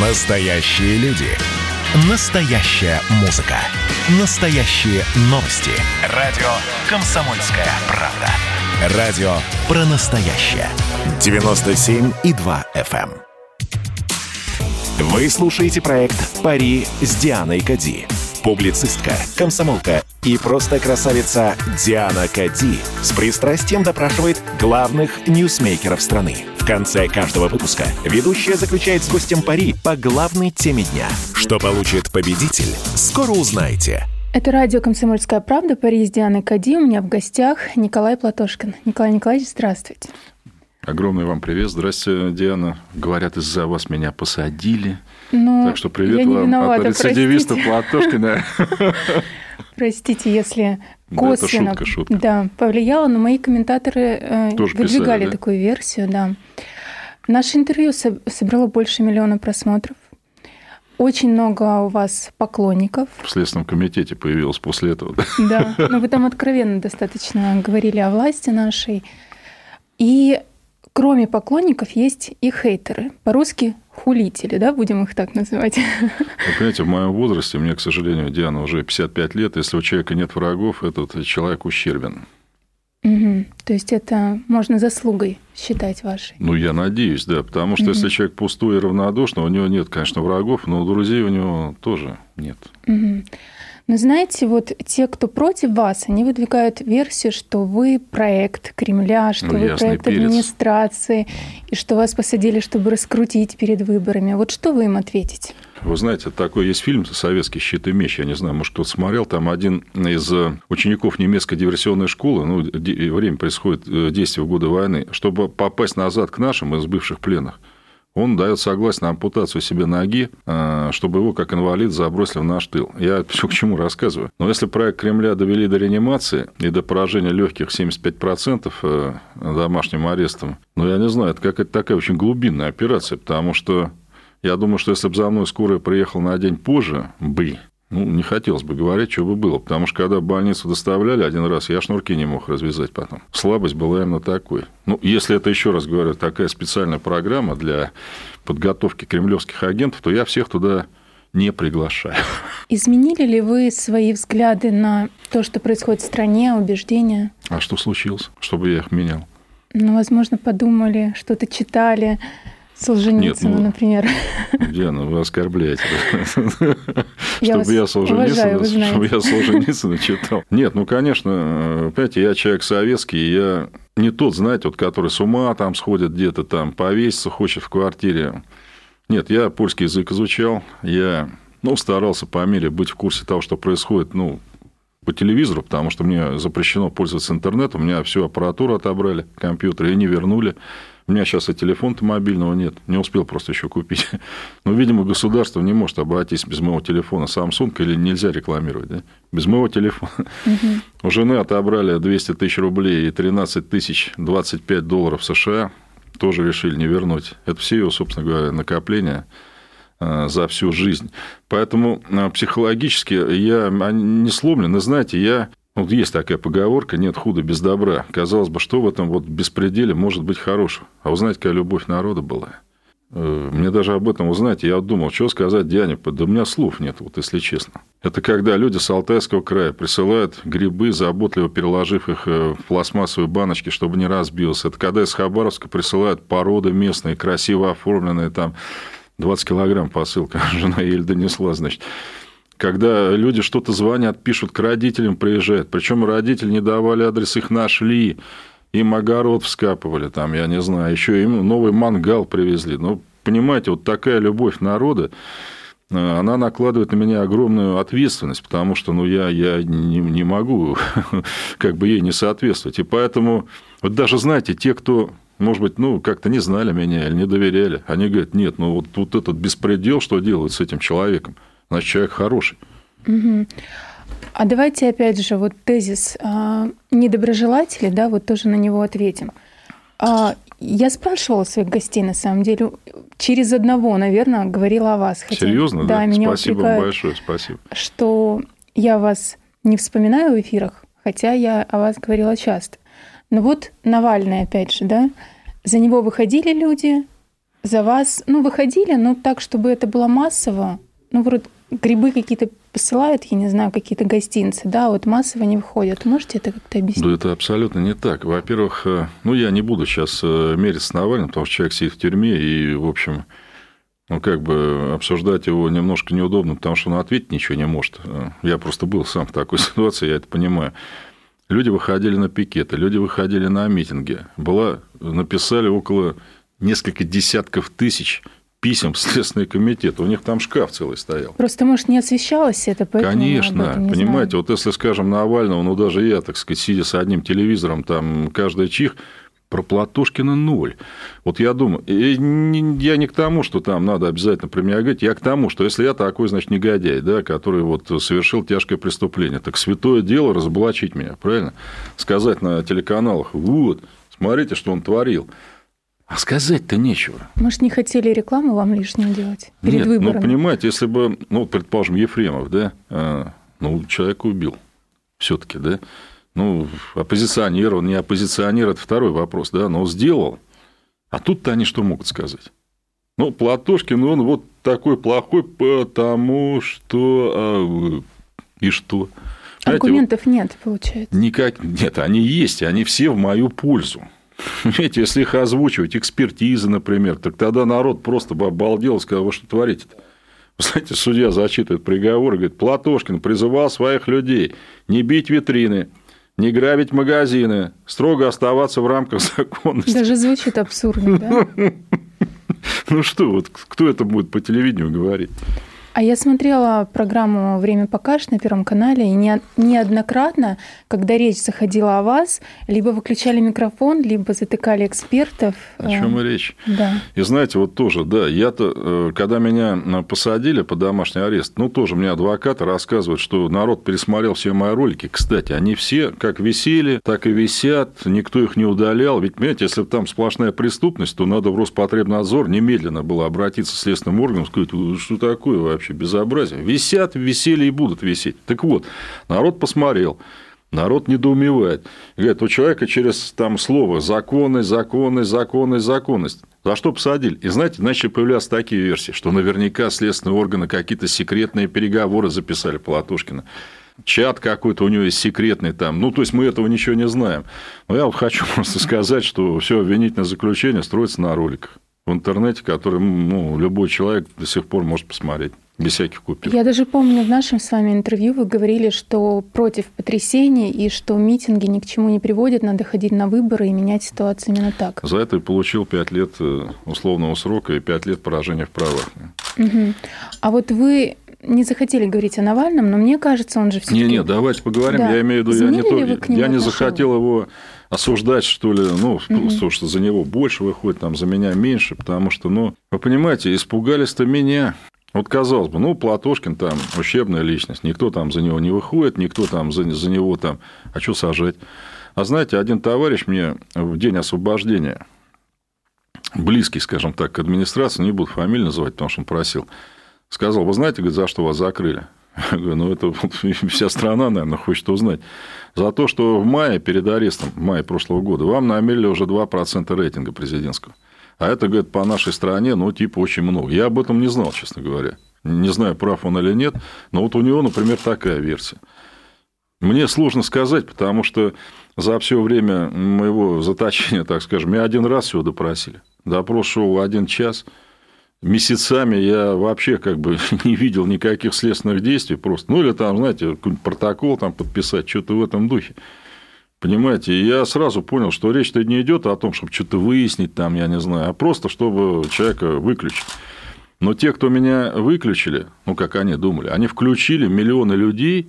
Настоящие люди. Настоящая музыка. Настоящие новости. Радио «Комсомольская правда». Радио про настоящее. 97,2 FM. эм. Вы слушаете проект «Пари с Дианой Кади». Публицистка, комсомолка и просто красавица Диана Кади с пристрастием допрашивает главных ньюсмейкеров страны. В конце каждого выпуска ведущая заключает с гостем пари по главной теме дня. Что получит победитель, скоро узнаете. Это радио «Комсомольская правда», Пари с Дианой Кади. У меня в гостях Николай Платошкин. Николай Николаевич, здравствуйте. Огромный вам привет. Здравствуйте, Диана. Говорят, из-за вас меня посадили. Ну, так что привет вам виновата, от рецидивиста простите. Платошкина. Простите, если Да, косвенно шутка, шутка. Да, повлияло, но мои комментаторы э, Тоже выдвигали писали, да? такую версию, да. Наше интервью со- собрало больше миллиона просмотров. Очень много у вас поклонников. В Следственном комитете появилась после этого. да. Да, но вы там откровенно достаточно говорили о власти нашей. И кроме поклонников есть и хейтеры. По-русски хулители, да, будем их так называть. Вы понимаете, в моем возрасте, мне, к сожалению, Диана уже 55 лет, если у человека нет врагов, этот человек ущербен. Мгм. То есть это можно заслугой считать вашей. Ну, я надеюсь, да, потому что если человек пустой и равнодушный, у него нет, конечно, врагов, но друзей у него тоже нет. Мгм. Но знаете, вот те, кто против вас, они выдвигают версию, что вы проект Кремля, что Ну, вы проект перец. администрации, и что вас посадили, чтобы раскрутить перед выборами. Вот что вы им ответите? Вы знаете, такой есть фильм «Советский щит и меч». Я не знаю, может, кто-то смотрел. Там один из э, учеников немецкой диверсионной школы, ну, время происходит, э, действие в годы войны, чтобы попасть назад к нашим из бывших пленных, он дает согласие на ампутацию себе ноги, э, чтобы его как инвалид забросили в наш тыл. Я все к чему рассказываю. Но если проект Кремля довели до реанимации и до поражения легких 75% э, домашним арестом, ну, я не знаю, это какая-то такая очень глубинная операция, потому что я думаю, что если бы за мной скорая приехала на день позже, бы, ну, не хотелось бы говорить, что бы было. Потому что когда в больницу доставляли один раз, я шнурки не мог развязать потом. Слабость была именно такой. Ну, если это, еще раз говорю, такая специальная программа для подготовки кремлевских агентов, то я всех туда не приглашаю. Изменили ли вы свои взгляды на то, что происходит в стране, убеждения? А что случилось, чтобы я их менял? Ну, возможно, подумали, что-то читали Солженицына, ну, например. Диана, вы оскорбляете. Чтобы я Солженицына, вы знаете. чтобы я Солженицына читал. Нет, ну, конечно, э, понимаете, я человек советский, я не тот, знаете, вот, который с ума там сходит где-то там, повеситься хочет в квартире. Нет, я польский язык изучал, я, ну, старался по мере быть в курсе того, что происходит, ну, по телевизору, потому что мне запрещено пользоваться интернетом, у меня всю аппаратуру отобрали, компьютер, и не вернули. У меня сейчас и телефона-то мобильного нет, не успел просто еще купить. Но, видимо, государство не может обойтись без моего телефона Samsung или нельзя рекламировать, да? Без моего телефона. У жены отобрали 200 тысяч рублей и 13 тысяч 25 долларов США. Тоже решили не вернуть. Это все ее, собственно говоря, накопления э, за всю жизнь. Поэтому э, психологически я не сломлен. И знаете, я... Вот есть такая поговорка, нет худа без добра. Казалось бы, что в этом вот беспределе может быть хорошего? А вы знаете, какая любовь народа была? Э, Мне даже об этом узнать, я думал, что сказать Диане, да у меня слов нет, вот если честно. Это когда люди с Алтайского края присылают грибы, заботливо переложив их э, в пластмассовые баночки, чтобы не разбился. Это когда из Хабаровска присылают породы местные, красиво оформленные, там 20 килограмм посылка, жена еле донесла, значит. Когда люди что-то звонят, пишут, к родителям приезжают. Причем родители не давали адрес, их нашли. Им огород вскапывали, там, я не знаю, еще им новый мангал привезли. Ну, понимаете, вот такая любовь народа, э, она накладывает на меня огромную ответственность, потому что ну, я, я не, не могу как бы ей не соответствовать. И поэтому, вот даже, знаете, те, кто, может быть, ну, как-то не знали меня или не доверяли, они говорят, нет, ну, вот, вот этот беспредел, что делают с этим человеком, значит, человек хороший. А давайте опять же вот тезис а, недоброжелателей, да, вот тоже на него ответим. А, я спрашивала своих гостей, на самом деле, через одного, наверное, говорила о вас. Хотя- Серьезно, да? меня спасибо вам большое, спасибо. что я вас не вспоминаю в эфирах, хотя я о вас говорила часто. Но вот Навальный, опять же, да, за него выходили люди, за вас, ну, выходили, но так, чтобы это было массово, ну, вроде грибы какие-то посылают, я не знаю, какие-то гостинцы, да, вот массово не входят. Можете это как-то объяснить? Да, это абсолютно не так. Во-первых, э, ну, я не буду сейчас э, мериться с Навальным, потому что человек сидит в тюрьме, и, в общем, ну, как бы обсуждать его немножко неудобно, потому что он ответить ничего не может. Я просто был сам в такой ситуации, я это понимаю. Люди выходили на пикеты, люди выходили на митинги. Была, написали около несколько десятков тысяч писем в Следственный комитет. У них там шкаф целый стоял. Просто, может, не освещалось это, поэтому Конечно. Не понимаете, знаю. вот если, скажем, Навального, ну, даже я, так сказать, сидя с одним телевизором, там каждый чих, про Платошкина ноль. Вот я думаю, я не к тому, что там надо обязательно говорить, я к тому, что если я такой, значит, негодяй, да, который вот совершил тяжкое преступление, так святое дело разоблачить меня, правильно? Сказать на телеканалах, вот, смотрите, что он творил. А сказать-то нечего. Может, не хотели рекламу вам лишнюю делать перед Нет, ну, выборами? ну, понимаете, если бы, ну, предположим, Ефремов, да, а, ну, человека убил все таки да, ну, оппозиционер, он не оппозиционер, это второй вопрос, да, но сделал. А тут-то они что могут сказать? Ну, Платошкин, он вот такой плохой, потому что... А, и что? Аргументов вот, нет, получается. Никак нет, они есть, они все в мою пользу. Видите, если их озвучивать, экспертизы, например, так тогда народ просто бы обалдел и сказал, вы что творите-то? Знаете, судья зачитывает приговор и говорит, Платошкин призывал своих людей не бить витрины, не грабить магазины, строго оставаться в рамках законности. Даже звучит абсурдно, да? Ну что, вот кто это будет по телевидению говорить? А я смотрела программу «Время покажет» на Первом канале, и не, неоднократно, когда речь заходила о вас, либо выключали микрофон, либо затыкали экспертов. О чем и речь. Да. И знаете, вот тоже, да, я-то, э, когда меня э, посадили под домашний арест, ну, тоже мне адвокаты рассказывают, что народ пересмотрел все мои ролики. Кстати, они все как висели, так и висят, никто их не удалял. Ведь, понимаете, если там сплошная преступность, то надо в Роспотребнадзор немедленно было обратиться к следственным органам, сказать, что такое вообще? Вообще безобразие. Висят, висели и будут висеть. Так вот, народ посмотрел. Народ недоумевает. Говорит, у человека через там слово законность, законность, законность, законность. За что посадили? И знаете, начали появляться такие версии, что наверняка следственные органы какие-то секретные переговоры записали Полотушкина. Чат какой-то у него есть секретный там. Ну, то есть мы этого ничего не знаем. Но я вот хочу просто сказать, что все обвинительное заключение строится на роликах в интернете, который ну, любой человек до сих пор может посмотреть без всяких купюр. Я даже помню в нашем с вами интервью вы говорили, что против потрясений и что митинги ни к чему не приводят, надо ходить на выборы и менять ситуацию именно так. За это получил 5 лет э, условного срока и 5 лет поражения в правах. Угу. А вот вы не захотели говорить о Навальном, но мне кажется, он же все-таки... Не, не, давайте поговорим. Да. Я имею в виду, я не, то, я не захотел его осуждать, что ли, ну, угу. то, что за него больше выходит, там, за меня меньше, потому что, ну, вы понимаете, испугались-то меня. Вот казалось бы, ну, Платошкин там ущербная личность, никто там за него не выходит, никто там за, за него там, а что сажать? А знаете, один товарищ мне в день освобождения, близкий, скажем так, к администрации, не буду фамилию называть, потому что он просил, сказал, вы знаете, за что вас закрыли? Я говорю, ну, это вся страна, наверное, хочет узнать. За то, что в мае, перед арестом, в мае прошлого года, вам намерили уже 2% рейтинга президентского. А это, говорит, по нашей стране, ну, типа, очень много. Я об этом не знал, честно говоря. Не знаю, прав он или нет, но вот у него, например, такая версия. Мне сложно сказать, потому что за все время моего заточения, так скажем, меня один раз всего допросили. Допрос шел один час. Месяцами я вообще как бы не видел никаких следственных действий просто. Ну, или там, знаете, какой-нибудь протокол там подписать, что-то в этом духе. Понимаете, я сразу понял, что речь-то не идет о том, чтобы что-то выяснить там, я не знаю, а просто чтобы человека выключить. Но те, кто меня выключили, ну, как они думали, они включили миллионы людей,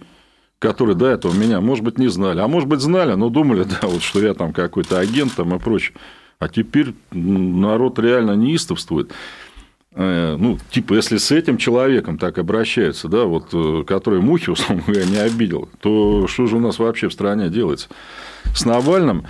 которые до этого меня, может быть, не знали. А может быть, знали, но думали, да, вот, что я там какой-то агент там и прочее. А теперь народ реально неистовствует. Э, ну, типа, если с этим человеком так обращаются, да, вот, э, который мухи, условно говоря, не обидел, то что же у нас вообще в стране делается? С Навальным,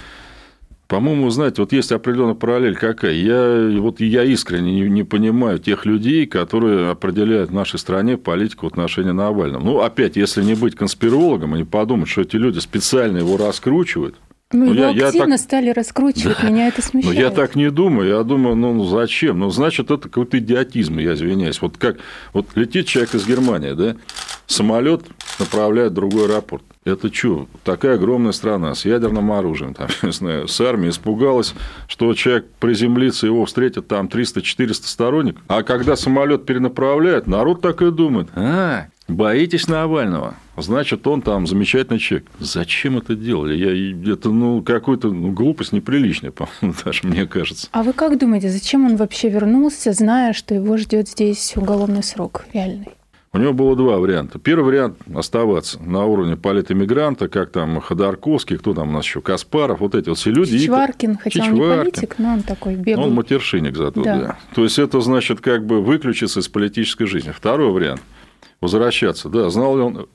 по-моему, знаете, вот есть определенная параллель какая. Я, вот я искренне не, не понимаю тех людей, которые определяют в нашей стране политику в отношении Навального. Ну, опять, если не быть конспирологом и не подумать, что эти люди специально его раскручивают, Ну, ну его я, активно я так... стали раскручивать, да. меня это смущает. Но я так не думаю, я думаю, ну, ну зачем? Ну, значит, это какой-то идиотизм, я извиняюсь. Вот как, вот летит человек из Германии, да, самолет направляет в другой аэропорт. Это что? Такая огромная страна с ядерным оружием, там, не знаю, с армией испугалась, что человек приземлится, его встретят там 300-400 сторонников. А когда самолет перенаправляет, народ так и думает. А, Боитесь Навального? Значит, он там замечательный человек. Зачем это делали? Я, это, ну, какой-то ну, глупость неприличная, по-моему, даже мне кажется. А вы как думаете, зачем он вообще вернулся, зная, что его ждет здесь уголовный срок реальный? У него было два варианта. Первый вариант – оставаться на уровне политэмигранта, как там Ходорковский, кто там у нас еще, Каспаров, вот эти вот все люди. Чичваркин, хотя Чичваркин. он не политик, но он такой беглый. Он матершинник зато, да. да. То есть, это значит как бы выключиться из политической жизни. Второй вариант – возвращаться. Да, знал ли он,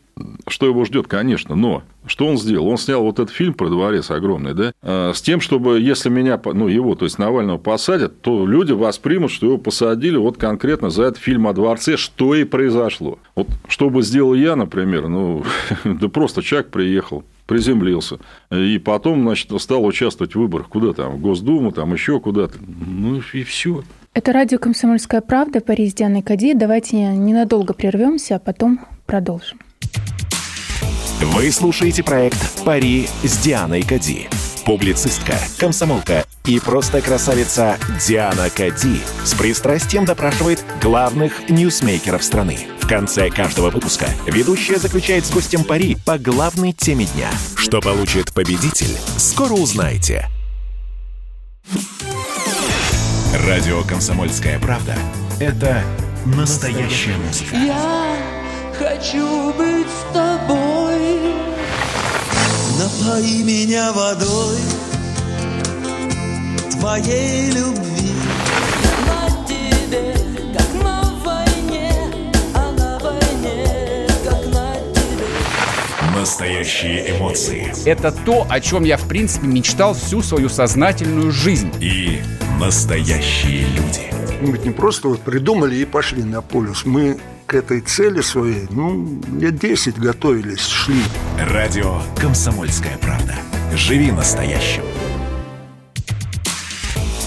что его ждет, конечно, но что он сделал? Он снял вот этот фильм про дворец огромный, да, а, с тем, чтобы если меня, ну, его, то есть Навального посадят, то люди воспримут, что его посадили вот конкретно за этот фильм о дворце, что и произошло. Вот что бы сделал я, например, ну, да просто человек приехал, приземлился. И потом, значит, стал участвовать в выборах. Куда там? В Госдуму, там еще куда-то. Ну и все. Это радио «Комсомольская правда», Париж, Диана Кади. Давайте ненадолго прервемся, а потом продолжим. Вы слушаете проект «Пари с Дианой Кади». Публицистка, комсомолка и просто красавица Диана Кади с пристрастием допрашивает главных ньюсмейкеров страны. В конце каждого выпуска ведущая заключает с гостем пари по главной теме дня. Что получит победитель, скоро узнаете. Радио «Комсомольская правда» — это настоящая музыка. Я хочу быть с тобой. Напои меня водой твоей любви. На тебе, как на войне, а на войне, как на тебе. Настоящие эмоции. Это то, о чем я, в принципе, мечтал всю свою сознательную жизнь. И Настоящие люди. Мы ведь не просто вот придумали и пошли на полюс. Мы к этой цели своей, ну, лет 10 готовились, шли. Радио «Комсомольская правда». Живи настоящим.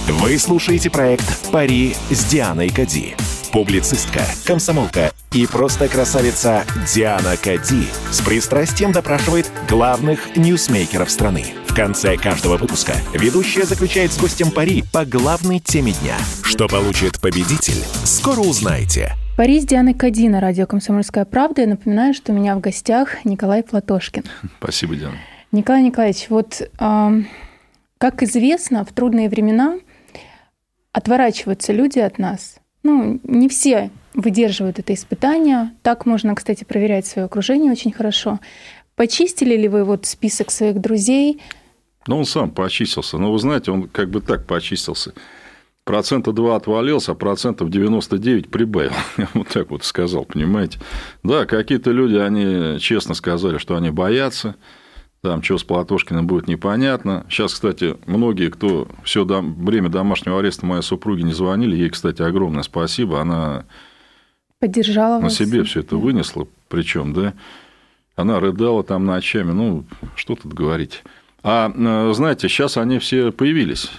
Вы слушаете проект «Пари с Дианой Кади». Публицистка, комсомолка и просто красавица Диана Кади с пристрастием допрашивает главных ньюсмейкеров страны – конце каждого выпуска ведущая заключает с гостем пари по главной теме дня. Что получит победитель, скоро узнаете. Пари с Дианой Кадина, радио «Комсомольская правда». Я напоминаю, что у меня в гостях Николай Платошкин. Спасибо, Диана. Николай Николаевич, вот э, как известно, в трудные времена отворачиваются люди от нас. Ну, не все выдерживают это испытание. Так можно, кстати, проверять свое окружение очень хорошо. Почистили ли вы вот список своих друзей? Ну, он сам поочистился. Но вы знаете, он как бы так поочистился. Процента 2 отвалился, а процентов 99 прибавил. Я вот так вот сказал, понимаете? Да, какие-то люди, они честно сказали, что они боятся. Там, что с Платошкиным будет непонятно. Сейчас, кстати, многие, кто все дом... время домашнего ареста моей супруги не звонили, ей, кстати, огромное спасибо. Она поддержала на вас. себе все это вынесла, причем, да. Она рыдала там ночами. Ну, что тут говорить. А э, знаете, сейчас они все появились.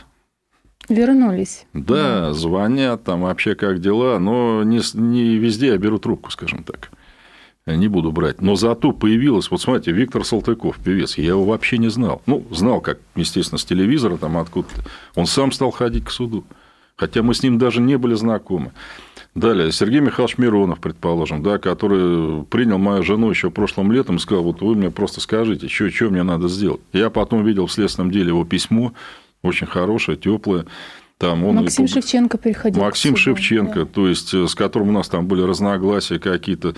Вернулись. Да, да, звонят, там вообще как дела, но не, не везде я беру трубку, скажем так. Не буду брать. Но зато появилась, вот смотрите, Виктор Салтыков, певец, я его вообще не знал. Ну, знал, как, естественно, с телевизора, там откуда-то. Он сам стал ходить к суду. Хотя мы с ним даже не были знакомы. Далее, Сергей Михайлович Миронов, предположим, да, который принял мою жену еще прошлым летом и сказал, вот вы мне просто скажите, что, что мне надо сделать. Я потом видел в следственном деле его письмо, очень хорошее, теплое. Там он Максим и... Шевченко приходил. Максим Шевченко, да. то есть с которым у нас там были разногласия какие-то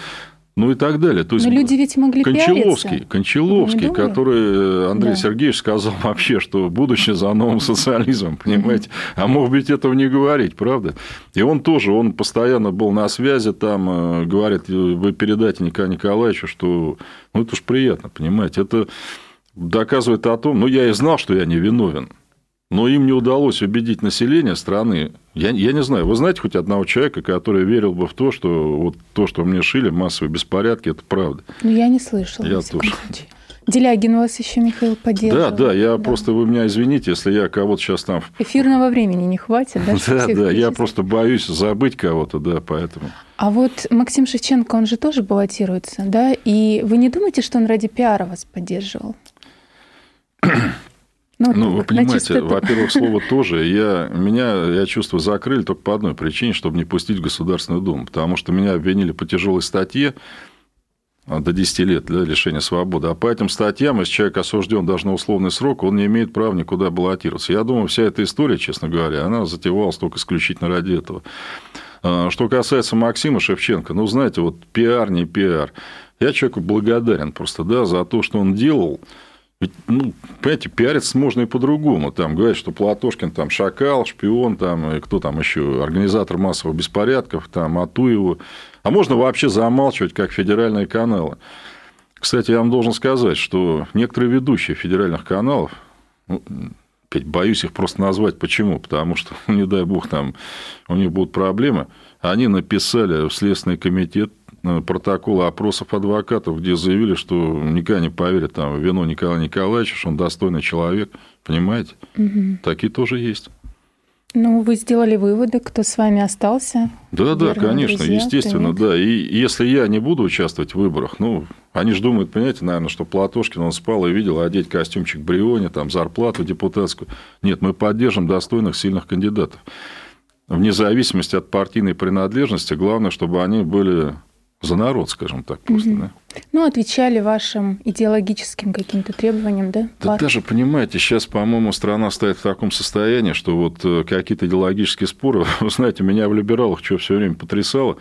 ну и так далее. То есть, Но люди ведь могли Кончаловский, пиариться. Кончаловский, который э, Андрей да. Сергеевич сказал вообще, что будущее за новым социализмом, понимаете? А мог быть этого не говорить, правда? И он тоже, он постоянно был на связи, там э, говорит, вы передайте Николаю Николаевичу, что, ну это уж приятно, понимаете? Это доказывает о том, ну я и знал, что я не виновен, но им не удалось убедить население страны. Я, я не знаю, вы знаете хоть одного человека, который верил бы в то, что вот то, что мне шили, массовые беспорядки, это правда? Ну, я не слышала. Я тоже. Делягин вас еще, Михаил, поддерживал. Да, да, я просто, вы меня извините, если я кого-то сейчас там... Эфирного времени не хватит, да? Да, да, я просто боюсь забыть кого-то, да, поэтому... А вот Максим Шевченко, он же тоже баллотируется, да? И вы не думаете, что он ради пиара вас поддерживал? вот Ну, вы понимаете, чистоту. во-первых, слово тоже. Я, меня, я чувствую, закрыли только по одной причине, чтобы не пустить в Государственную Думу. Потому что меня обвинили по тяжелой статье а, до 10 лет для лишения свободы. А по этим статьям, если человек осужден даже на условный срок, он не имеет права никуда баллотироваться. Я думаю, вся эта история, честно говоря, она затевалась только исключительно ради этого. А, Что касается Максима Шевченко, ну, знаете, вот пиар, не пиар. Я человеку благодарен просто, да, за то, что он делал. Ведь, ну, понимаете, пиариться можно и по-другому. Там говорят, что Платошкин там шакал, шпион, там, и кто там еще, организатор массовых беспорядков, там, Атуеву. А можно вообще замалчивать, как федеральные каналы. Кстати, я вам должен сказать, что некоторые ведущие федеральных каналов, ну, опять боюсь их просто назвать. Почему? Потому что, не дай бог, там у них будут проблемы. Они написали в Следственный комитет протоколы опросов адвокатов, где заявили, что никогда не поверят там, в вину Николая Николаевича, что он достойный человек. Понимаете? Такие тоже есть. Ну, вы сделали выводы, кто с вами остался. Да, да, конечно, друзья, естественно, привет. да. И если я не буду участвовать в выборах, ну, они же думают, понимаете, наверное, что Платошкин, он спал и видел одеть костюмчик Бриони, там, зарплату депутатскую. Нет, мы поддержим достойных, сильных кандидатов. Вне зависимости от партийной принадлежности, главное, чтобы они были за народ, скажем так, просто. да. Ну, отвечали вашим идеологическим каким-то требованиям, да? Да партии? даже, понимаете, сейчас, по-моему, страна стоит в таком состоянии, что вот э, какие-то идеологические споры, вы знаете, меня в либералах что все время потрясало.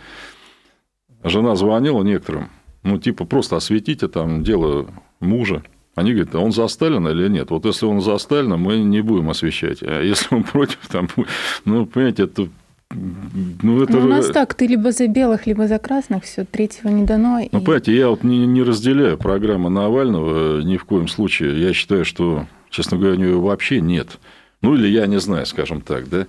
Жена звонила некоторым, ну, типа, просто осветите там дело мужа. Они говорят, а он за Сталина или нет? Вот если он за Сталина, мы не будем освещать. А если он против, там, ну, понимаете, это... Ну, это... Ну, у нас так, ты либо за белых, либо за красных, все, третьего не дано. Ну, и- понимаете, я вот не, не разделяю программу Навального э, ни в коем случае. Я считаю, что, честно говоря, у него вообще нет. Ну, или я не знаю, скажем так, да.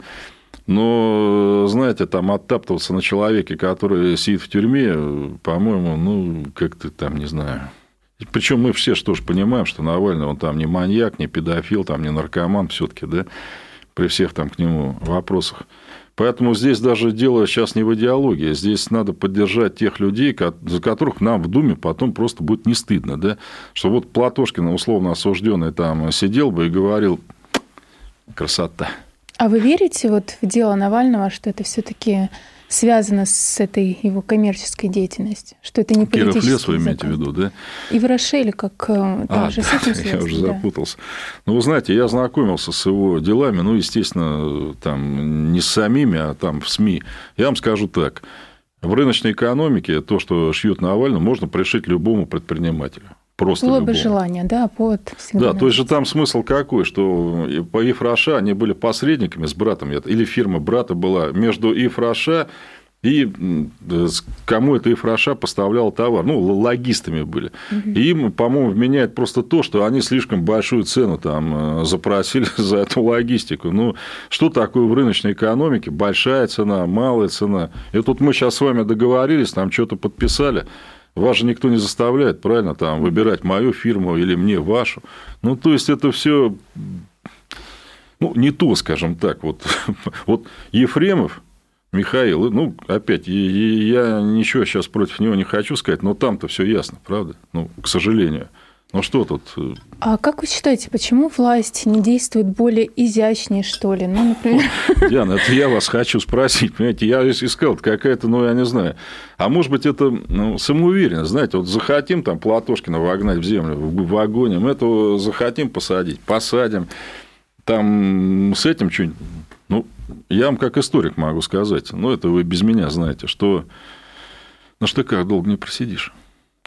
Но, знаете, там оттаптываться на человеке, который сидит в тюрьме, э, по-моему, ну, как-то там, не знаю. Причем мы все что ж понимаем, что Навальный, он там не маньяк, не педофил, там не наркоман все-таки, да, при всех там к нему вопросах. Поэтому здесь даже дело сейчас не в идеологии. Здесь надо поддержать тех людей, за которых нам в Думе потом просто будет не стыдно. Да? Что вот Платошкин, условно осужденный, там сидел бы и говорил, красота. А вы верите вот в дело Навального, что это все-таки связано с этой его коммерческой деятельностью? Что это не Киров лес вы имеете в закон? виду, да? И в Рошеле, как э, А, тоже с этим я связано, уже да. запутался. Ну, вы знаете, я знакомился с его делами, ну, естественно, там не с самими, а там в СМИ. Я вам скажу так. В рыночной экономике то, что шьют Навального, можно пришить любому предпринимателю. Просто Было бы любому. желание, да, повод всегда Да, то есть же там смысл какой, что по Ифраша они были посредниками с братом, или фирма брата была между Ифраша и кому это Ифраша поставлял товар, ну, логистами были. И им, по-моему, вменяет просто то, что они слишком большую цену там э, запросили за эту логистику. Ну, что такое в рыночной экономике? Большая цена, малая цена. И тут мы сейчас с вами договорились, там что-то подписали. Вас же никто не заставляет, правильно, там, выбирать мою фирму или мне вашу. Ну, то есть, это все ну, не то, скажем так. Вот, вот Ефремов, Михаил, ну, опять, я ничего сейчас против него не хочу сказать, но там-то все ясно, правда? Ну, к сожалению. Ну, что тут? э, А как вы считаете, почему власть не действует более изящнее, что ли? Ну, например, Диана, это я вас хочу спросить. Понимаете, я искал какая-то, ну, я не знаю. А может быть, это ну, самоуверенность. Знаете, вот захотим там Платошкина вогнать в землю, в вагонем, этого захотим посадить, посадим. Там с этим что-нибудь... Ну, я вам как историк могу сказать, ну, это вы без меня знаете, что на штыках долго не просидишь.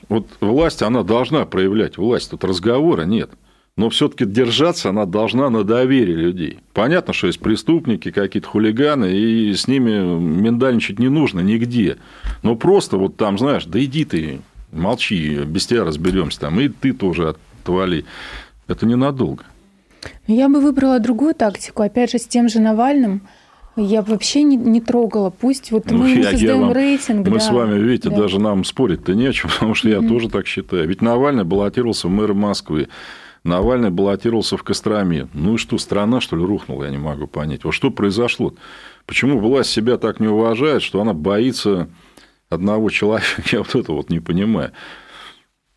Вот власть, она должна проявлять власть. Тут разговора нет. Но все-таки держаться она должна на доверии людей. Понятно, что есть преступники, какие-то хулиганы, и с ними миндальничать не нужно нигде. Но просто вот там, знаешь, да иди ты, молчи, без тебя разберемся там, и ты тоже отвали. Это ненадолго. я бы выбрала другую тактику, опять же, с тем же Навальным. Я вообще не, не трогала. Пусть вот Ну, мы я- ему я создаем вам- рейтинг. Мы да, с вами, видите, да. даже нам спорить-то не о чем, потому что я тоже так считаю. Ведь Навальный баллотировался в мэры Москвы. Навальный баллотировался в Костроме. Ну и что, страна, что ли, рухнула, я не могу понять. Вот что произошло? Почему власть себя так не уважает, что она боится одного человека? Я вот это вот не понимаю.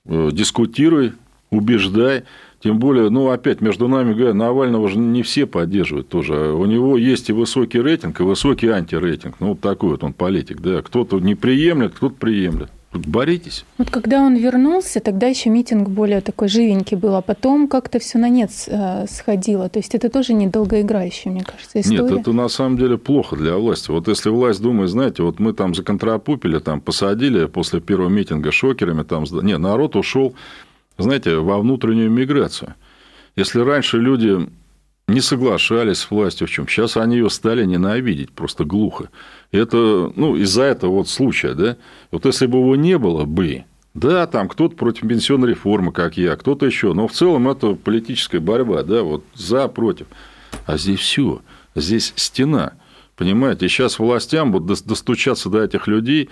Э, Дискутируй, убеждай. Тем более, ну, опять, между нами говоря, Навального же не все поддерживают тоже. У него есть и высокий рейтинг, и высокий антирейтинг. Ну, вот такой вот он политик, да. Кто-то не приемлет, кто-то приемлет. Тут боритесь. Вот когда он вернулся, тогда еще митинг более такой живенький был, а потом как-то все на нет э, сходило. То есть это тоже недолгоиграющая, мне кажется, история. Нет, это на самом деле плохо для власти. Вот если власть думает, знаете, вот мы там законтрапупили, там посадили после первого митинга шокерами, там, не, народ ушел, знаете, во внутреннюю миграцию. Если раньше люди не соглашались с властью в чем, сейчас они ее стали ненавидеть просто глухо. Это, ну, из-за этого вот случая, да. Вот если бы его не было бы, да, там кто-то против пенсионной реформы, как я, кто-то еще, но в целом это политическая борьба, да, вот за, против. А здесь все, здесь стена, понимаете, сейчас властям вот дос- достучаться до этих людей,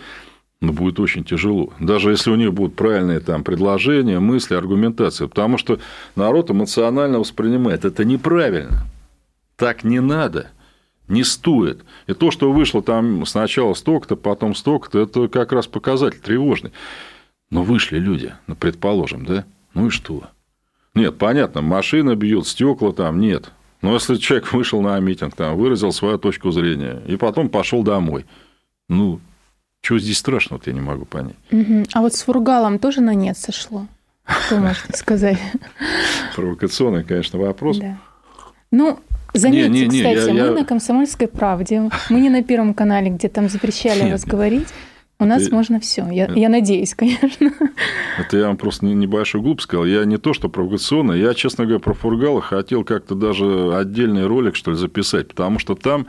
ну, будет очень тяжело. Даже если у них будут правильные там предложения, мысли, аргументация. Потому что народ эмоционально воспринимает. Это неправильно. Так не надо. Не стоит. И то, что вышло там сначала столько-то, потом столько-то, это как раз показатель тревожный. Но вышли люди, ну, предположим, да? Ну и что? Нет, понятно, машины бьют, стекла там, нет. Но если человек вышел на митинг, там, выразил свою точку зрения, и потом пошел домой, ну, что здесь страшного, я не могу понять. А вот с Фургалом тоже на нет сошло? Что можно сказать? Провокационный, конечно, вопрос. Да. Ну, заметьте, Не, не, не, кстати, я- мы я- на «Комсомольской правде», мы не на Первом канале, где там запрещали Нет. вас говорить. У нас Это- можно все. Я, я надеюсь, конечно. Это я вам просто не- небольшую глупость сказал. Я не то, что провокационный, я, честно говоря, про Фургала хотел как-то даже отдельный ролик, что ли, записать, потому что там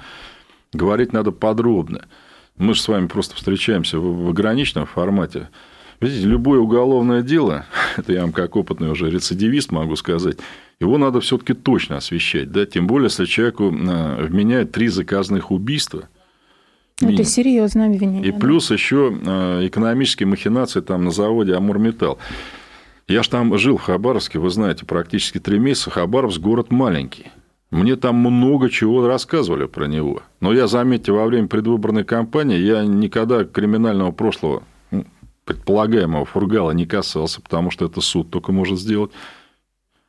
говорить надо подробно. Мы же с вами просто встречаемся в, ограниченном формате. Видите, любое уголовное дело, это я вам как опытный уже рецидивист могу сказать, его надо все-таки точно освещать, да, тем более, если человеку э, вменяют три заказных убийства. Ну, Это серьезное обвинение. И да. плюс еще э, экономические махинации там на заводе Амурметалл. Я ж там жил в Хабаровске, вы знаете, практически три месяца. Хабаровск город маленький. Мне там много чего рассказывали про него. Но я, заметьте, во время предвыборной кампании я никогда криминального прошлого предполагаемого фургала не касался, потому что это суд только может сделать.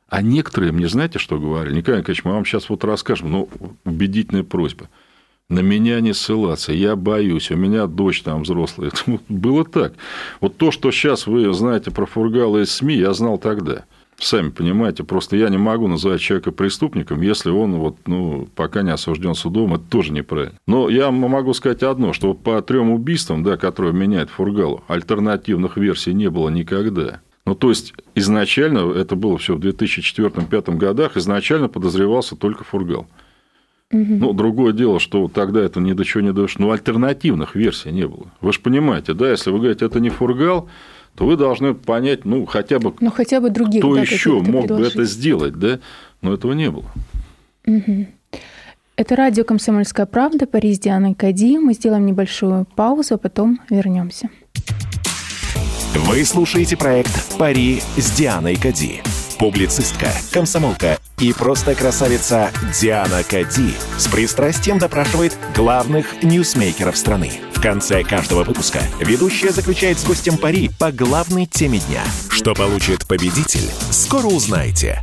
А некоторые мне знаете, что говорили? Николай Николаевич, мы вам сейчас вот расскажем, ну, убедительная просьба. На меня не ссылаться, я боюсь, у меня дочь там взрослая. Было так. Вот то, что сейчас вы знаете про фургалы из СМИ, я знал тогда. Сами понимаете, просто я не могу называть человека преступником, если он вот, ну, пока не осужден судом, это тоже неправильно. Но я могу сказать одно, что по трем убийствам, да, которые меняет Фургалу, альтернативных версий не было никогда. Ну, то есть, изначально, это было все в 2004-2005 годах, изначально подозревался только Фургал. Ну, другое дело, что тогда это ни до чего не дошло. Но альтернативных версий не было. Вы же понимаете, да, если вы говорите, это не Фургал, то вы должны понять, ну, хотя бы Ну, хотя бы других, кто да, еще мог бы это сделать, да? Но этого не было. Это радио «Комсомольская правда», Париж с Дианой Кади. Мы сделаем небольшую паузу, а потом вернемся. Вы слушаете проект «Пари с Дианой Кади». Публицистка, комсомолка и просто красавица Диана Кади с пристрастием допрашивает главных ньюсмейкеров страны. В конце каждого выпуска ведущая заключает с гостем пари по главной теме дня. Что получит победитель, скоро узнаете.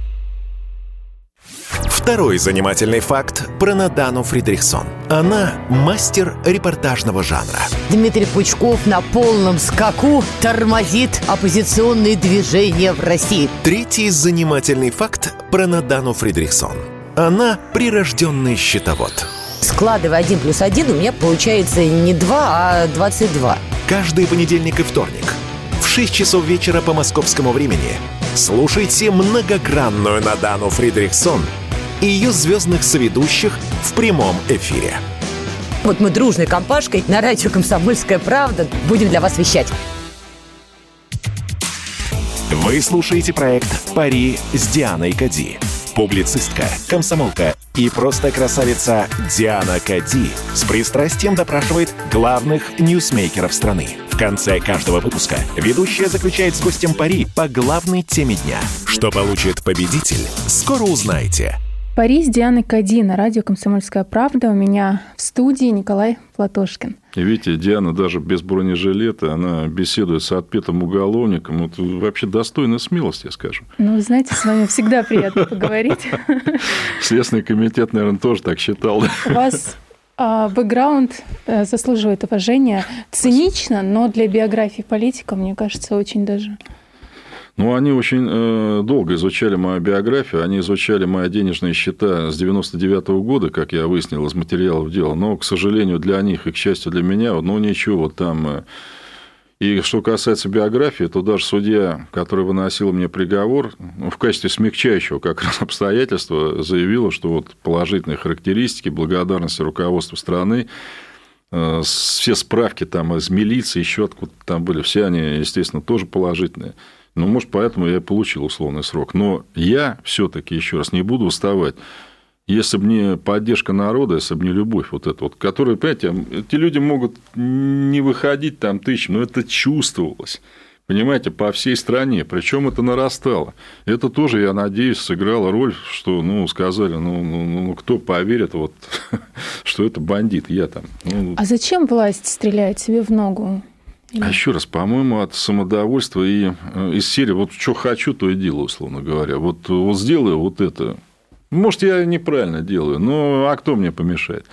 Второй занимательный факт про Надану Фридрихсон. Она мастер репортажного жанра. Дмитрий Пучков на полном скаку тормозит оппозиционные движения в России. Третий занимательный факт про Надану Фридрихсон. Она прирожденный счетовод. Складывая один плюс один, у меня получается не 2, а 22. Каждый понедельник и вторник в 6 часов вечера по московскому времени слушайте многогранную Надану Фридрихсон и ее звездных соведущих в прямом эфире. Вот мы дружной компашкой на радио «Комсомольская правда» будем для вас вещать. Вы слушаете проект «Пари с Дианой Кади». Публицистка, комсомолка и просто красавица Диана Кади с пристрастием допрашивает главных ньюсмейкеров страны. В конце каждого выпуска ведущая заключает с гостем пари по главной теме дня. Что получит победитель, скоро узнаете. Пари с Дианой Кади на радио «Комсомольская правда». У меня в студии Николай Платошкин. И видите, Диана даже без бронежилета, она беседует с отпетым уголовником. Это вообще достойная смелости, я скажу. Ну, вы знаете, с вами всегда приятно поговорить. Следственный комитет, наверное, тоже так считал. У вас а, бэкграунд э, заслуживает уважения. Цинично, но для биографии политика, мне кажется, очень даже. Ну, они очень э, долго изучали мою биографию, они изучали мои денежные счета с 99 года, как я выяснил из материалов дела, но, к сожалению, для них и, к счастью, для меня, ну, ничего, там... э, и что касается биографии, то даже судья, который выносил мне приговор, ну, в качестве смягчающего как раз обстоятельства заявила, что вот положительные характеристики, благодарности руководству страны, э, все справки там из милиции, еще откуда там были, все они, естественно, тоже положительные. Ну, может, поэтому я и получил условный срок. Но я все-таки, еще раз, не буду уставать. Если бы не поддержка народа, если бы не любовь вот эта вот, которая, понимаете, эти люди могут не выходить там тысяч, но это чувствовалось. Понимаете, по всей стране. Причем это нарастало. Это тоже, я надеюсь, сыграло роль, что, ну, сказали, ну, ну, ну, кто поверит, вот, что это бандит, я там. Ну, А зачем власть стреляет себе в ногу? А еще раз, по-моему, от самодовольства и э, из серии вот что хочу, то и делаю, условно говоря. Вот, вот сделаю вот это. Может, я неправильно делаю, но а кто мне помешает?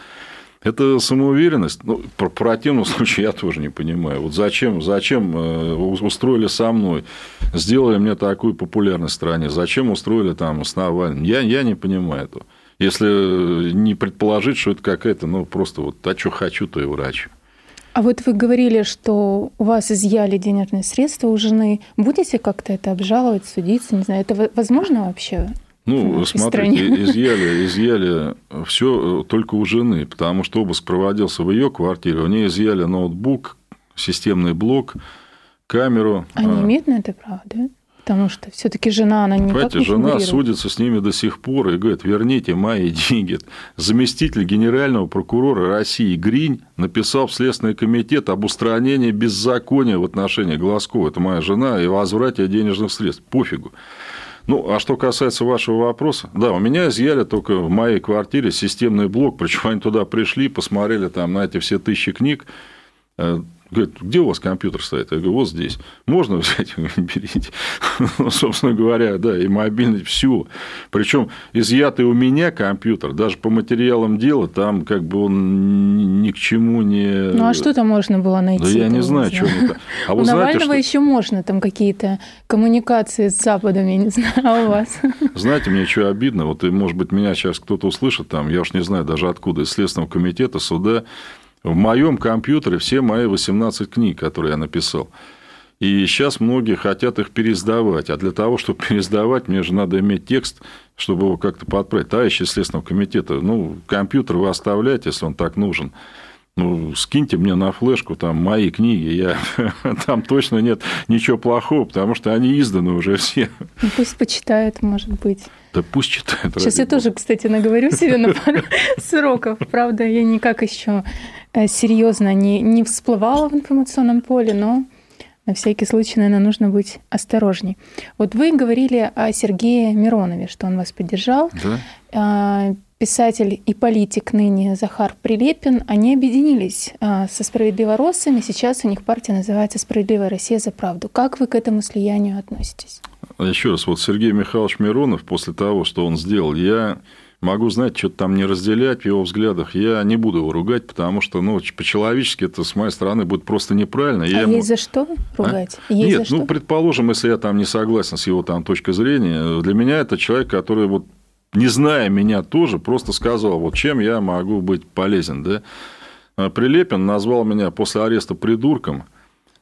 Это самоуверенность. Ну, про противном случае я тоже не понимаю. Вот зачем, зачем э, устроили со мной, сделали мне такую популярность в стране, зачем устроили там с Навальным? Я, я не понимаю этого. Если не предположить, что это какая-то, ну, просто вот, а что хочу, то и врач. А вот вы говорили, что у вас изъяли денежные средства у жены. Будете как-то это обжаловать, судиться? Не знаю, это во- возможно вообще? Ну, смотрите, стране? изъяли, изъяли все только у жены, потому что обыск проводился в ее квартире. У нее изъяли ноутбук, системный блок, камеру. Они А, имеют на это право, да? Потому что все-таки жена, она никак Понимаете, не жена судится с ними до сих пор и говорит, верните мои деньги. Заместитель генерального прокурора России Гринь написал в Следственный комитет об устранении беззакония в отношении Глазкова. Это моя жена и возврате денежных средств. Пофигу. Ну, а что касается вашего вопроса, да, у меня изъяли только в моей квартире системный блок, причем они туда пришли, посмотрели там на эти все тысячи книг, Э, Говорит, где у вас компьютер стоит? Я говорю, вот здесь. Можно взять? Я говорю, берите. Ну, собственно говоря, да, и мобильный, все. Причем изъятый у меня компьютер, даже по материалам дела, там как бы он ни к чему не... Ну а что там можно было найти? Да я не знаю, что они там. А у знаете, Навального что... еще можно там какие-то коммуникации с Западом, я не знаю, а у вас? Знаете, мне что обидно, вот, и, может быть, меня сейчас кто-то услышит, там, я уж не знаю даже откуда, из Следственного комитета, суда, в моем компьютере все мои 18 книг, которые я написал. И сейчас многие хотят их пересдавать. А для того, чтобы пересдавать, мне же надо иметь текст, чтобы его как-то подправить. Товарищи из Следственного комитета, ну, компьютер вы оставляете, если он так нужен. Ну, скиньте мне на флешку там мои книги, я, там точно нет ничего плохого, потому что они изданы уже все. Ну, пусть почитают, может быть. Да пусть читают. Сейчас я бога. тоже, кстати, наговорю себе на пару сроков. Правда, я никак еще серьезно не, не всплывала в информационном поле, но на всякий случай, наверное, нужно быть осторожней. Вот вы говорили о Сергее Миронове, что он вас поддержал. Да? Писатель и политик ныне Захар Прилепин, они объединились а, со справедливороссами. Сейчас у них партия называется «Справедливая Россия за правду». Как вы к этому слиянию относитесь? Еще раз, вот Сергей Михайлович Миронов, после того, что он сделал, я могу, знать, что-то там не разделять в его взглядах. Я не буду его ругать, потому что, ну, по-человечески это с моей стороны будет просто неправильно. Я а ему- есть за что ругать? А? Есть Нет, за что? ну, предположим, если я там не согласен с его там точкой зрения, для меня это человек, который вот не зная меня тоже, просто сказал, вот чем я могу быть полезен, да. А Прилепин назвал меня после ареста придурком.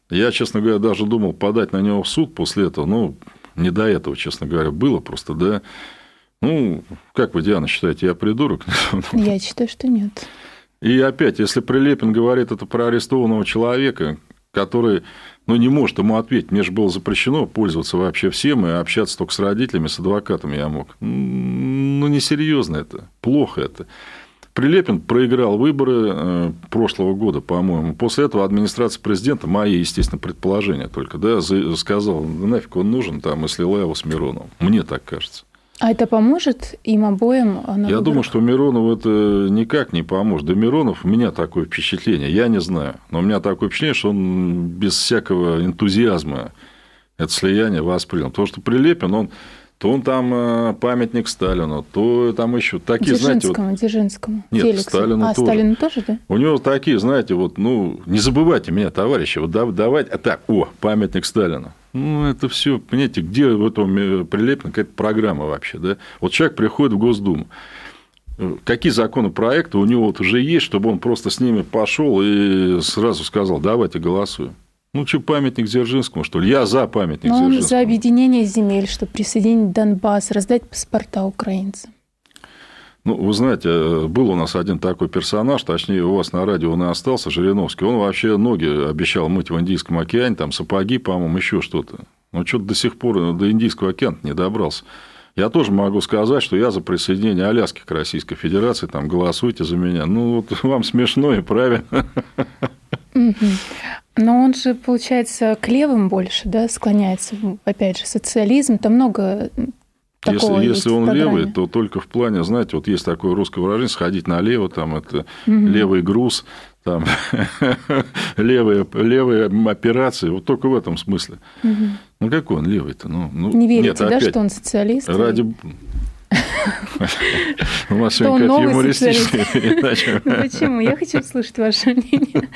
Я, честно говоря, даже думал подать на него в суд после этого. Ну, не до этого, честно говоря, было просто, да. Ну, как вы, Диана, считаете, я придурок? Я считаю, что нет. И опять, если Прилепин говорит это про арестованного человека, который ну, не может ему ответить. Мне же было запрещено пользоваться вообще всем и общаться только с родителями, с адвокатом я мог. Ну, несерьезно это, плохо это. Прилепин проиграл выборы э, прошлого года, по-моему. После этого администрация президента, мои, естественно, предположения только, да, сказала, нафиг он нужен, там, и слила его с Мироновым. Мне так кажется. А это поможет им обоим? Я выборах? думаю, что Миронову это никак не поможет. Да Миронов, у меня такое впечатление, я не знаю, но у меня такое впечатление, что он без всякого энтузиазма это слияние воспринял. Потому что Прилепин, он то он там э, памятник Сталину, то там еще такие, знаете, вот, Дзержинскому, Дзержинскому. Нет, Феликсу. Сталину а, тоже. Сталину тоже, да? у него такие, знаете, вот, ну, не забывайте меня, товарищи, вот да- давать, а так, о, памятник Сталину. Ну, это все, понимаете, где в этом э, прилеплена какая-то программа вообще, да? Вот человек приходит в Госдуму, Э, какие законопроекты у него вот уже есть, чтобы он просто с ними пошел и сразу сказал, давайте голосуем. Ну, что, памятник Дзержинскому, что ли? Я за памятник Но он Дзержинскому. за объединение земель, чтобы присоединить Донбасс, раздать паспорта украинцам. Ну, вы знаете, э, был у нас один такой персонаж, точнее, у вас на радио он и остался, Жириновский. Он вообще ноги обещал мыть в Индийском океане, там сапоги, по-моему, еще что-то. Но что-то до сих пор до Индийского океана не добрался. Я тоже могу сказать, что я за присоединение Аляски к Российской Федерации, там, голосуйте за меня. Ну, вот вам смешно и правильно. Но он же, получается, к левым больше, да, склоняется. Опять же, социализм, там много такого Если, если он программе. левый, то только в плане, знаете, вот есть такое русское выражение, сходить налево, там это левый груз, там левые, левые операции, вот только в этом смысле. Ну, какой он левый-то? Ну, ну, Не верите, нет, да, опять, что он социалист? Ради... У вас сегодня какая-то новый юмористическая передача. Ну почему? Я хочу услышать ваше мнение.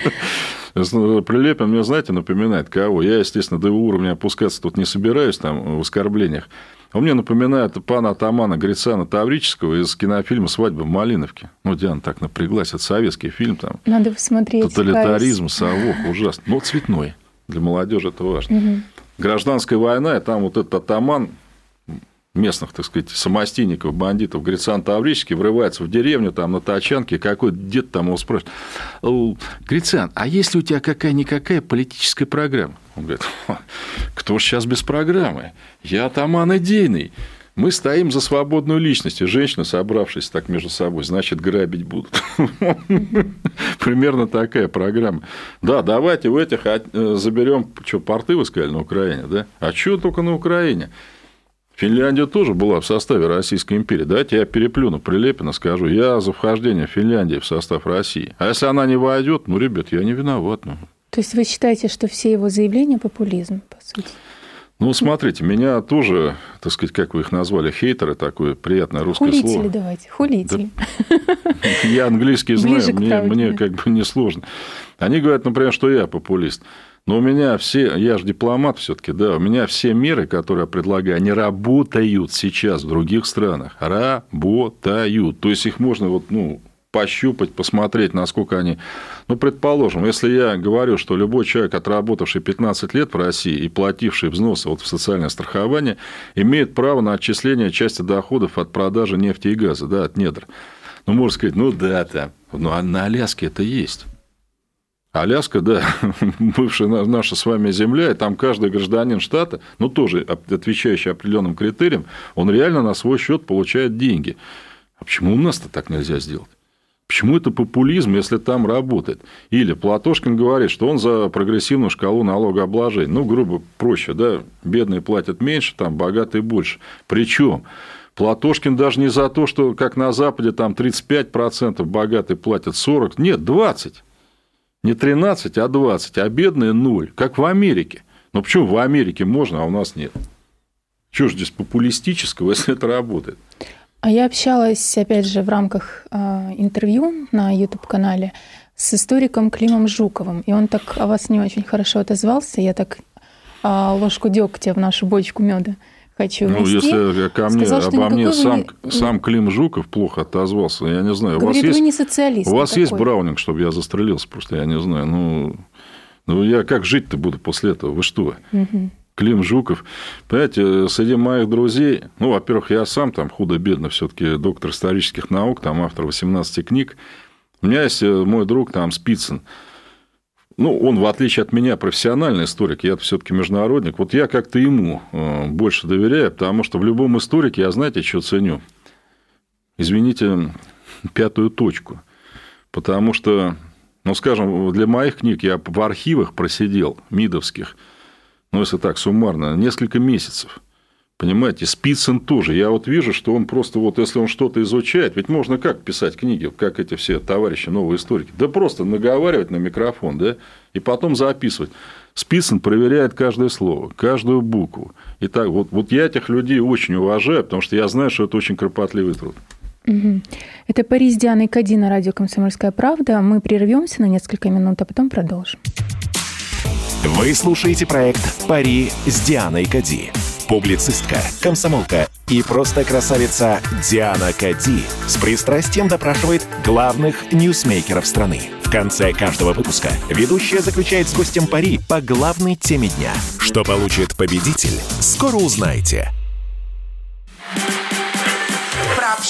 Прилепин мне, знаете, напоминает кого? Я, естественно, до его уровня опускаться тут не собираюсь там в оскорблениях. Он мне напоминает пана атамана Грицана Таврического из кинофильма «Свадьба в Малиновке». Ну, Диана так напряглась. Это советский фильм, там Надо посмотреть. тоталитаризм, совок, ужасно. Но цветной. Для молодежи это важно. Гражданская война, и там вот этот атаман местных, так сказать, самостийников, бандитов, Грицан Таврический врывается в деревню, там на тачанке, какой дед там его спрашивает, «О, Грицан, а есть ли у тебя какая-никакая политическая программа? Он говорит, «Ха, кто сейчас без программы? Я атаман идейный. Мы стоим за свободную личность. И женщины, собравшись так между собой, значит, грабить будут. Примерно такая программа. Да, давайте в этих а, э, заберем, что, порты вы сказали на Украине, да? А что только на Украине? Финляндия тоже была в составе Российской империи. Давайте я переплюну Прилепина, скажу, я за вхождение Финляндии в состав России. А если она не войдет, ну, ребят, я не виноват. Ну, То есть вы считаете, что все его заявления популизм, по сути? ну смотрите, меня тоже, так сказать, как вы их назвали, хейтеры, такое приятное русское Хулители слово. давайте, хулители. Я английский знаю, мне, правде, мне да. как бы несложно. Они говорят, например, что я популист. Но у меня все, я же дипломат все-таки, да, у меня все меры, которые я предлагаю, они работают сейчас в других странах. Работают. То есть их можно вот, ну, пощупать, посмотреть, насколько они... Ну, предположим, если я говорю, что любой человек, отработавший 15 лет в России и плативший взносы вот в социальное страхование, имеет право на отчисление части доходов от продажи нефти и газа, да, от недр. Ну, можно сказать, ну да, там. А на Аляске это есть. Аляска, да, бывшая на- наша с вами земля, и там каждый гражданин штата, ну, тоже отвечающий определенным критериям, он реально на свой счет получает деньги. А почему у нас-то так нельзя сделать? Почему это популизм, если там работает? Или Платошкин говорит, что он за прогрессивную шкалу налогообложения. Ну, грубо проще, да, бедные платят меньше, там богатые больше. Причем Платошкин даже не за то, что, как на Западе, там 35% богатые платят 40%, нет, 20%. Не 13, а 20, а бедные 0, как в Америке. Но почему в Америке можно, а у нас нет? Чего же здесь популистического, если это работает? А я общалась, опять же, в рамках а, интервью на YouTube-канале с историком Климом Жуковым. И он так о вас не очень хорошо отозвался. Я так а, ложку дегтя в нашу бочку меда хочу Ну, если ко мне, Сказал, обо мне сам, вы сам Клим Жуков плохо отозвался, я не знаю. У вас Говорит, есть, вы не социалист. у вас есть никакой. браунинг, чтобы я застрелился, просто я не знаю. Ну, ну я как жить-то буду после этого? Вы что? Мгм. Клим Жуков. Понимаете, среди моих друзей, ну, во-первых, я сам там худо-бедно все-таки доктор исторических наук, там автор 18 книг. У меня есть э, мой друг там Спицын. Ну, он, в отличие от меня, профессиональный историк, я все-таки международник. Вот я как-то ему э, больше доверяю, потому что в любом историке я, знаете, что ценю? Извините, пятую точку. Потому что, ну, скажем, для моих книг я в архивах просидел, МИДовских, ну, если так, суммарно, несколько месяцев. Понимаете, Спицын тоже. Я вот вижу, что он просто вот, если он что-то изучает, ведь можно как писать книги, как эти все товарищи, новые историки, да просто наговаривать на микрофон, да, и потом записывать. Спицын проверяет каждое слово, каждую букву. И так вот, вот я этих людей очень уважаю, потому что я знаю, что это очень кропотливый труд. Это Пари с Дианой Кади на радио «Комсомольская правда». Мы прервемся на несколько минут, а потом продолжим. Вы слушаете проект «Пари с Дианой Кади». Публицистка, комсомолка и просто красавица Диана Кади с пристрастием допрашивает главных ньюсмейкеров страны. В конце каждого выпуска ведущая заключает с гостем пари по главной теме дня. Что получит победитель, скоро узнаете.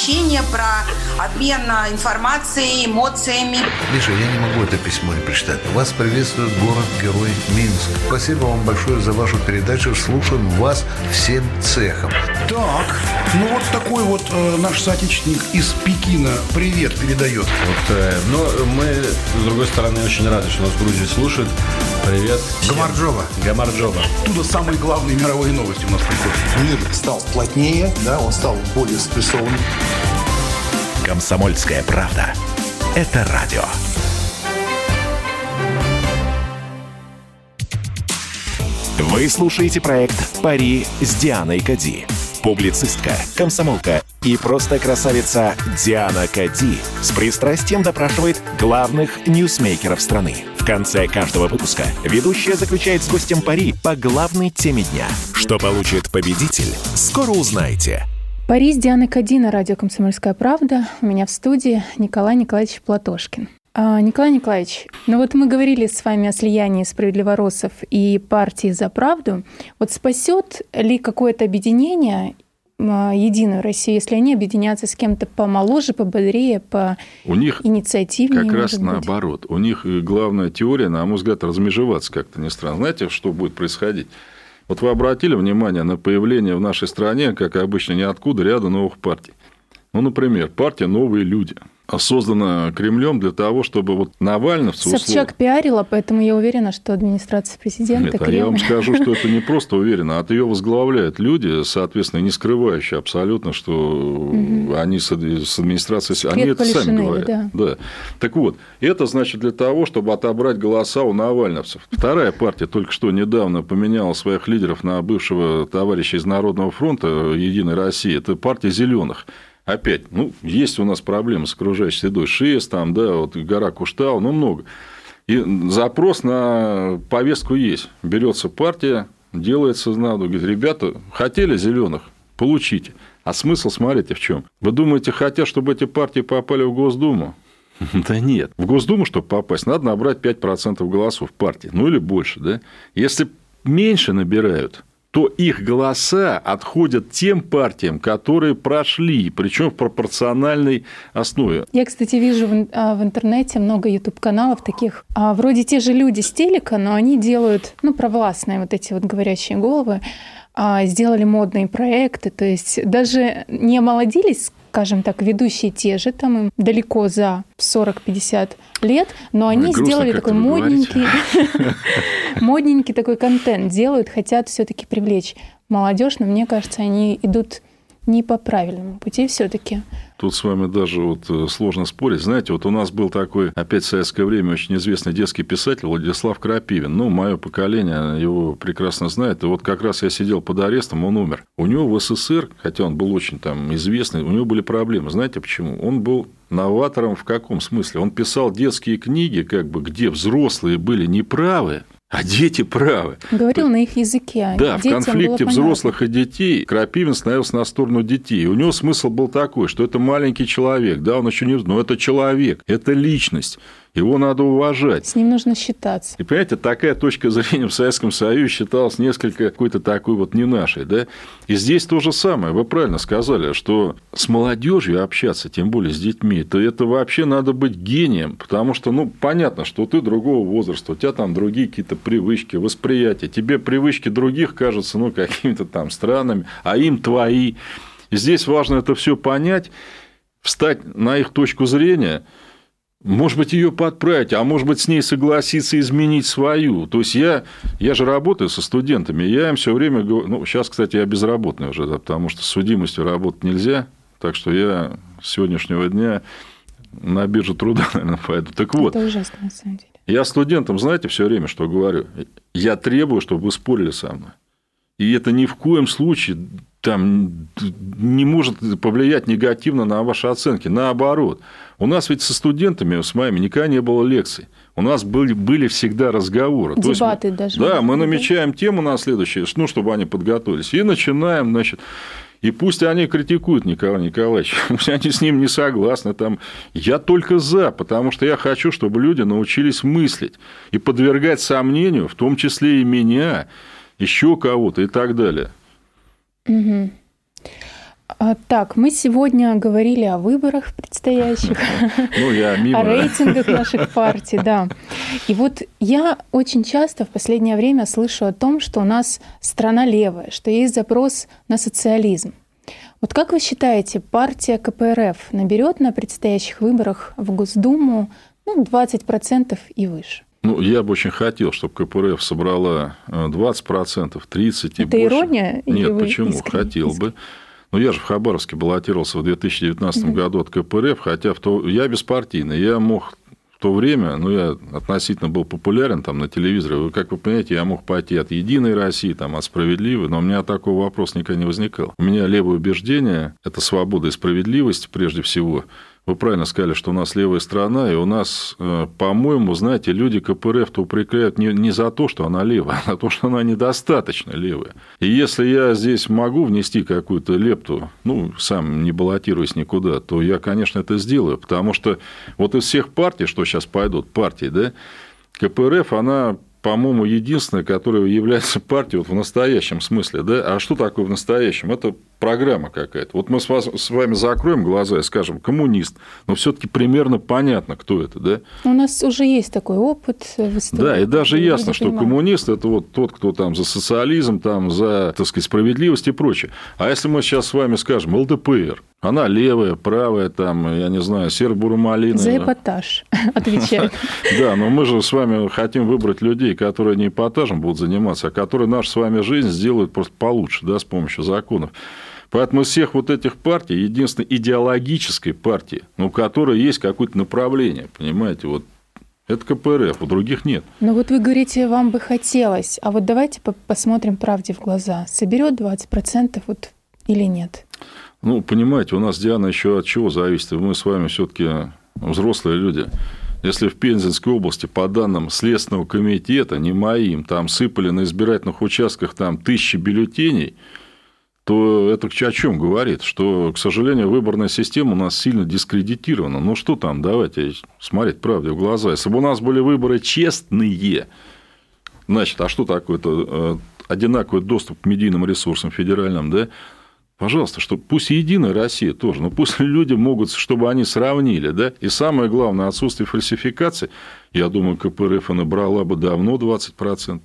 Общение, про обмен а, информацией, эмоциями. Миша, я не могу это письмо не прочитать. Вас приветствует город-герой Минск. Спасибо вам большое за вашу передачу. Слушаем вас всем цехом. Так, ну вот такой вот э, наш соотечественник из Пекина привет передает. Вот, э, но мы, с другой стороны, очень рады, что нас в Грузии слушают. Привет. всем. Гамарджоба. Гамарджоба. Оттуда самые главные мировые новости у нас приходят. Мир стал плотнее, да, он стал более спрессованным. Комсомольская правда. Это радио. Вы слушаете проект «Пари с Дианой Кади». Публицистка, комсомолка и просто красавица Диана Кади с пристрастием допрашивает главных ньюсмейкеров страны. В конце каждого выпуска ведущая заключает с гостем пари по главной теме дня. Что получит победитель, скоро узнаете. Пари с Дианой Кади на радио «Комсомольская правда». У меня в студии Николай Николаевич Платошкин. А, Николай Николаевич, ну вот мы говорили с вами о слиянии справедливоросов и партии «За правду». Вот спасет ли какое-то объединение единую Россию, если они объединятся с кем-то помоложе, пободрее, по У них инициативнее, Как раз быть? наоборот. У них э, главная теория, на мой взгляд, размежеваться как-то не странно. Знаете, что будет происходить? Вот вы обратили внимание на появление в нашей стране, как обычно, ниоткуда ряда новых партий. Ну, например, партия «Новые люди», создана Кремлем для того, чтобы вот Навальновцы... условно- Собчак пиарила, поэтому я уверена, что администрация президента, Нет, а я вам Кремль- скажу, что это не просто уверенно, а ее возглавляют люди, соответственно, не скрывающие абсолютно, что Мгм. они с, с администрацией... Секрет Они это сами говорят. да. Так вот, это значит для того, чтобы отобрать голоса у навальновцев. Вторая партия только что недавно поменяла своих лидеров на бывшего товарища из Народного фронта «Единой России». Это партия «Зеленых». Опять, ну, есть у нас проблемы с окружающей средой. ШИЭС, там, да, вот гора Куштау, ну, много. И запрос на повестку есть. Берется партия, делается надо, говорит, ребята, хотели зеленых, получите. А смысл, смотрите, в чем? Вы думаете, хотят, чтобы эти партии попали в Госдуму? Да нет. В Госдуму, чтобы попасть, надо набрать 5% голосов партии. Ну, или больше, да? Если меньше набирают, то их голоса отходят тем партиям, которые прошли, причем в пропорциональной основе. Я, кстати, вижу в, а, интернете много YouTube-каналов таких, а, вроде те же люди с телека, но они делают, ну, провластные вот эти вот говорящие головы, а, сделали модные проекты, то есть даже не омолодились, скажем так, ведущие те же, там им далеко за 40-50 лет, но они грустно сделали такой модненький, модненький такой контент, делают, хотят все-таки привлечь молодежь, но мне кажется, они идут не по правильному пути все-таки. Тут с вами даже вот э, сложно спорить. Знаете, вот у нас был такой, опять в советское время, очень известный детский писатель Владислав Крапивин. Ну, мое поколение его прекрасно знает. И вот как раз я сидел под арестом, он умер. У него в СССР, хотя он был очень там известный, у него были проблемы. Знаете почему? Он был новатором в каком смысле? Он писал детские книги, как бы, где взрослые были неправы, а дети правы. Говорил на их языке. Да, в Детям конфликте понятно. взрослых и детей Крапивин становился на сторону детей. У него смысл был такой, что это маленький человек, да, он еще не... Но это человек, это личность. Его надо уважать. С ним нужно считаться. И понимаете, такая точка зрения в Советском Союзе считалась несколько какой-то такой вот не нашей. Да? И здесь то же самое. Вы правильно сказали, что с молодежью общаться, тем более с детьми, то это вообще надо быть гением. Потому что, ну, понятно, что ты другого возраста, у тебя там другие какие-то привычки, восприятия. Тебе привычки других кажутся, ну, какими-то там странными, а им твои. И здесь важно это все понять, встать на их точку зрения – может быть, ее подправить, а может быть, с ней согласиться изменить свою. То есть я, я же работаю со студентами, я им все время говорю, ну, сейчас, кстати, я безработный уже, да, потому что с судимостью работать нельзя, так что я с сегодняшнего дня на биржу труда, наверное, пойду. Так вот. Это ужасно, на самом деле. Я студентам, знаете, все время что говорю? Я требую, чтобы вы спорили со мной. И это ни в коем случае там не может повлиять негативно на ваши оценки. Наоборот. У нас ведь со студентами, с моими, никогда не было лекций. У нас были, были всегда разговоры. Дебаты есть, даже. Да, мы намечаем тему на следующее, ну, чтобы они подготовились. И начинаем, значит, и пусть они критикуют Николая Николаевича, пусть они с ним не согласны. Там, я только за, потому что я хочу, чтобы люди научились мыслить и подвергать сомнению, в том числе и меня, еще кого-то и так далее. Угу. А, так, мы сегодня говорили о выборах предстоящих, ну, я мимо. о рейтингах наших партий, да. И вот я очень часто в последнее время слышу о том, что у нас страна левая, что есть запрос на социализм. Вот как вы считаете, партия КПРФ наберет на предстоящих выборах в Госдуму ну, 20% и выше? Ну, я бы очень хотел, чтобы КПРФ собрала 20%, 30% и Это больше. ирония? Нет, почему? Искренне? Хотел бы. Но я же в Хабаровске баллотировался в 2019 угу. году от КПРФ, хотя в то... я беспартийный. Я мог в то время, ну, я относительно был популярен там на телевизоре. Вы, как вы понимаете, я мог пойти от «Единой России», там, от «Справедливой», но у меня такого вопроса никогда не возникал. У меня левое убеждение – это свобода и справедливость прежде всего – вы правильно сказали, что у нас левая страна, и у нас, э, по-моему, знаете, люди КПРФ-то упрекают не, не за то, что она левая, а за то, что она недостаточно левая. И если я здесь могу внести какую-то лепту, ну, сам не баллотируясь никуда, то я, конечно, это сделаю, потому что вот из всех партий, что сейчас пойдут, партии, да, КПРФ, она по-моему, единственная, которая является партией вот в настоящем смысле. Да? А что такое в настоящем? Это программа какая-то. Вот мы с, вас, с вами закроем глаза и скажем коммунист, но все-таки примерно понятно, кто это, да? У нас уже есть такой опыт в истории. Да, и даже Я ясно, что понимаю. коммунист это вот тот, кто там за социализм, там за, так сказать, справедливость и прочее. А если мы сейчас с вами скажем ЛДПР, она левая, правая, там, я не знаю, сербурмалина. За эпатаж, отвечает. Да, но мы же с вами хотим выбрать людей, которые не эпатажем будут заниматься, а которые нашу с вами жизнь сделают просто получше, да, с помощью законов. Поэтому из всех вот этих партий, единственной идеологической партии, ну, у которой есть какое-то направление, понимаете, вот это КПРФ, у других нет. Но вот вы говорите, вам бы хотелось, а вот давайте посмотрим правде в глаза. Соберет 20% вот или нет? Ну, понимаете, у нас, Диана, еще от чего зависит? Мы с вами все-таки взрослые люди. Если в Пензенской области, по данным Следственного комитета, не моим, там сыпали на избирательных участках там, тысячи бюллетеней, то это о чем говорит? Что, к сожалению, выборная система у нас сильно дискредитирована. Ну, что там, давайте смотреть правде в глаза. Если бы у нас были выборы честные, значит, а что такое-то э, одинаковый доступ к медийным ресурсам федеральным, да? Пожалуйста, что пусть Единая Россия тоже, но пусть люди могут, чтобы они сравнили, да, и самое главное, отсутствие фальсификации, я думаю, КПРФ набрала бы давно 20%.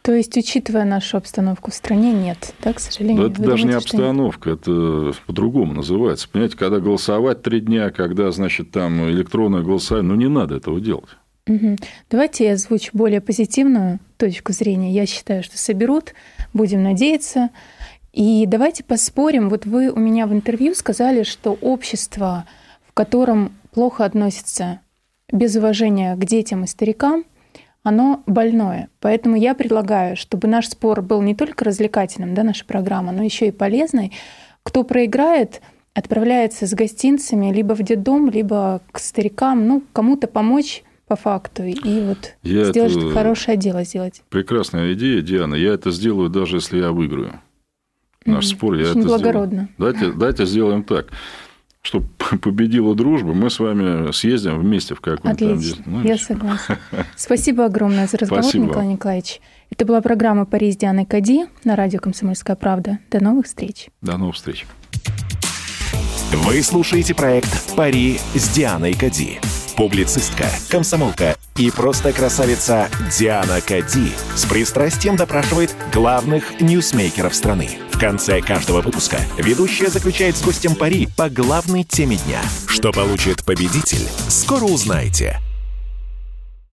То есть, учитывая нашу обстановку в стране, нет, да, к сожалению? Да, это даже думаете, не обстановка, это по-другому называется. Понимаете, когда голосовать три дня, когда, значит, там электронное голосование, ну, не надо этого делать. Угу. Давайте я озвучу более позитивную точку зрения. Я считаю, что соберут, будем надеяться. И давайте поспорим. Вот вы у меня в интервью сказали, что общество, в котором плохо относится без уважения к детям и старикам, оно больное. Поэтому я предлагаю, чтобы наш спор был не только развлекательным, да, наша программа, но еще и полезной. Кто проиграет, отправляется с гостинцами либо в детдом, либо к старикам, ну, кому-то помочь по факту и вот я сделать это... хорошее дело сделать. Прекрасная идея, Диана. Я это сделаю, даже если я выиграю наш спор. Я Очень это благородно. Сделаю. Давайте, давайте сделаем так. чтобы победила дружба, мы с вами съездим вместе в там Отлично. Ну, я согласна. Спасибо огромное за разговор, Спасибо Николай. Николаевич. Это была программа «Пари с Дианой Кади» на радио «Комсомольская правда». До новых встреч. До новых встреч. Вы слушаете проект «Пари с Дианой Кади». Публицистка, комсомолка и просто красавица Диана Кади с пристрастием допрашивает главных ньюсмейкеров страны. В конце каждого выпуска ведущая заключает с гостем пари по главной теме дня. Что получит победитель, скоро узнаете.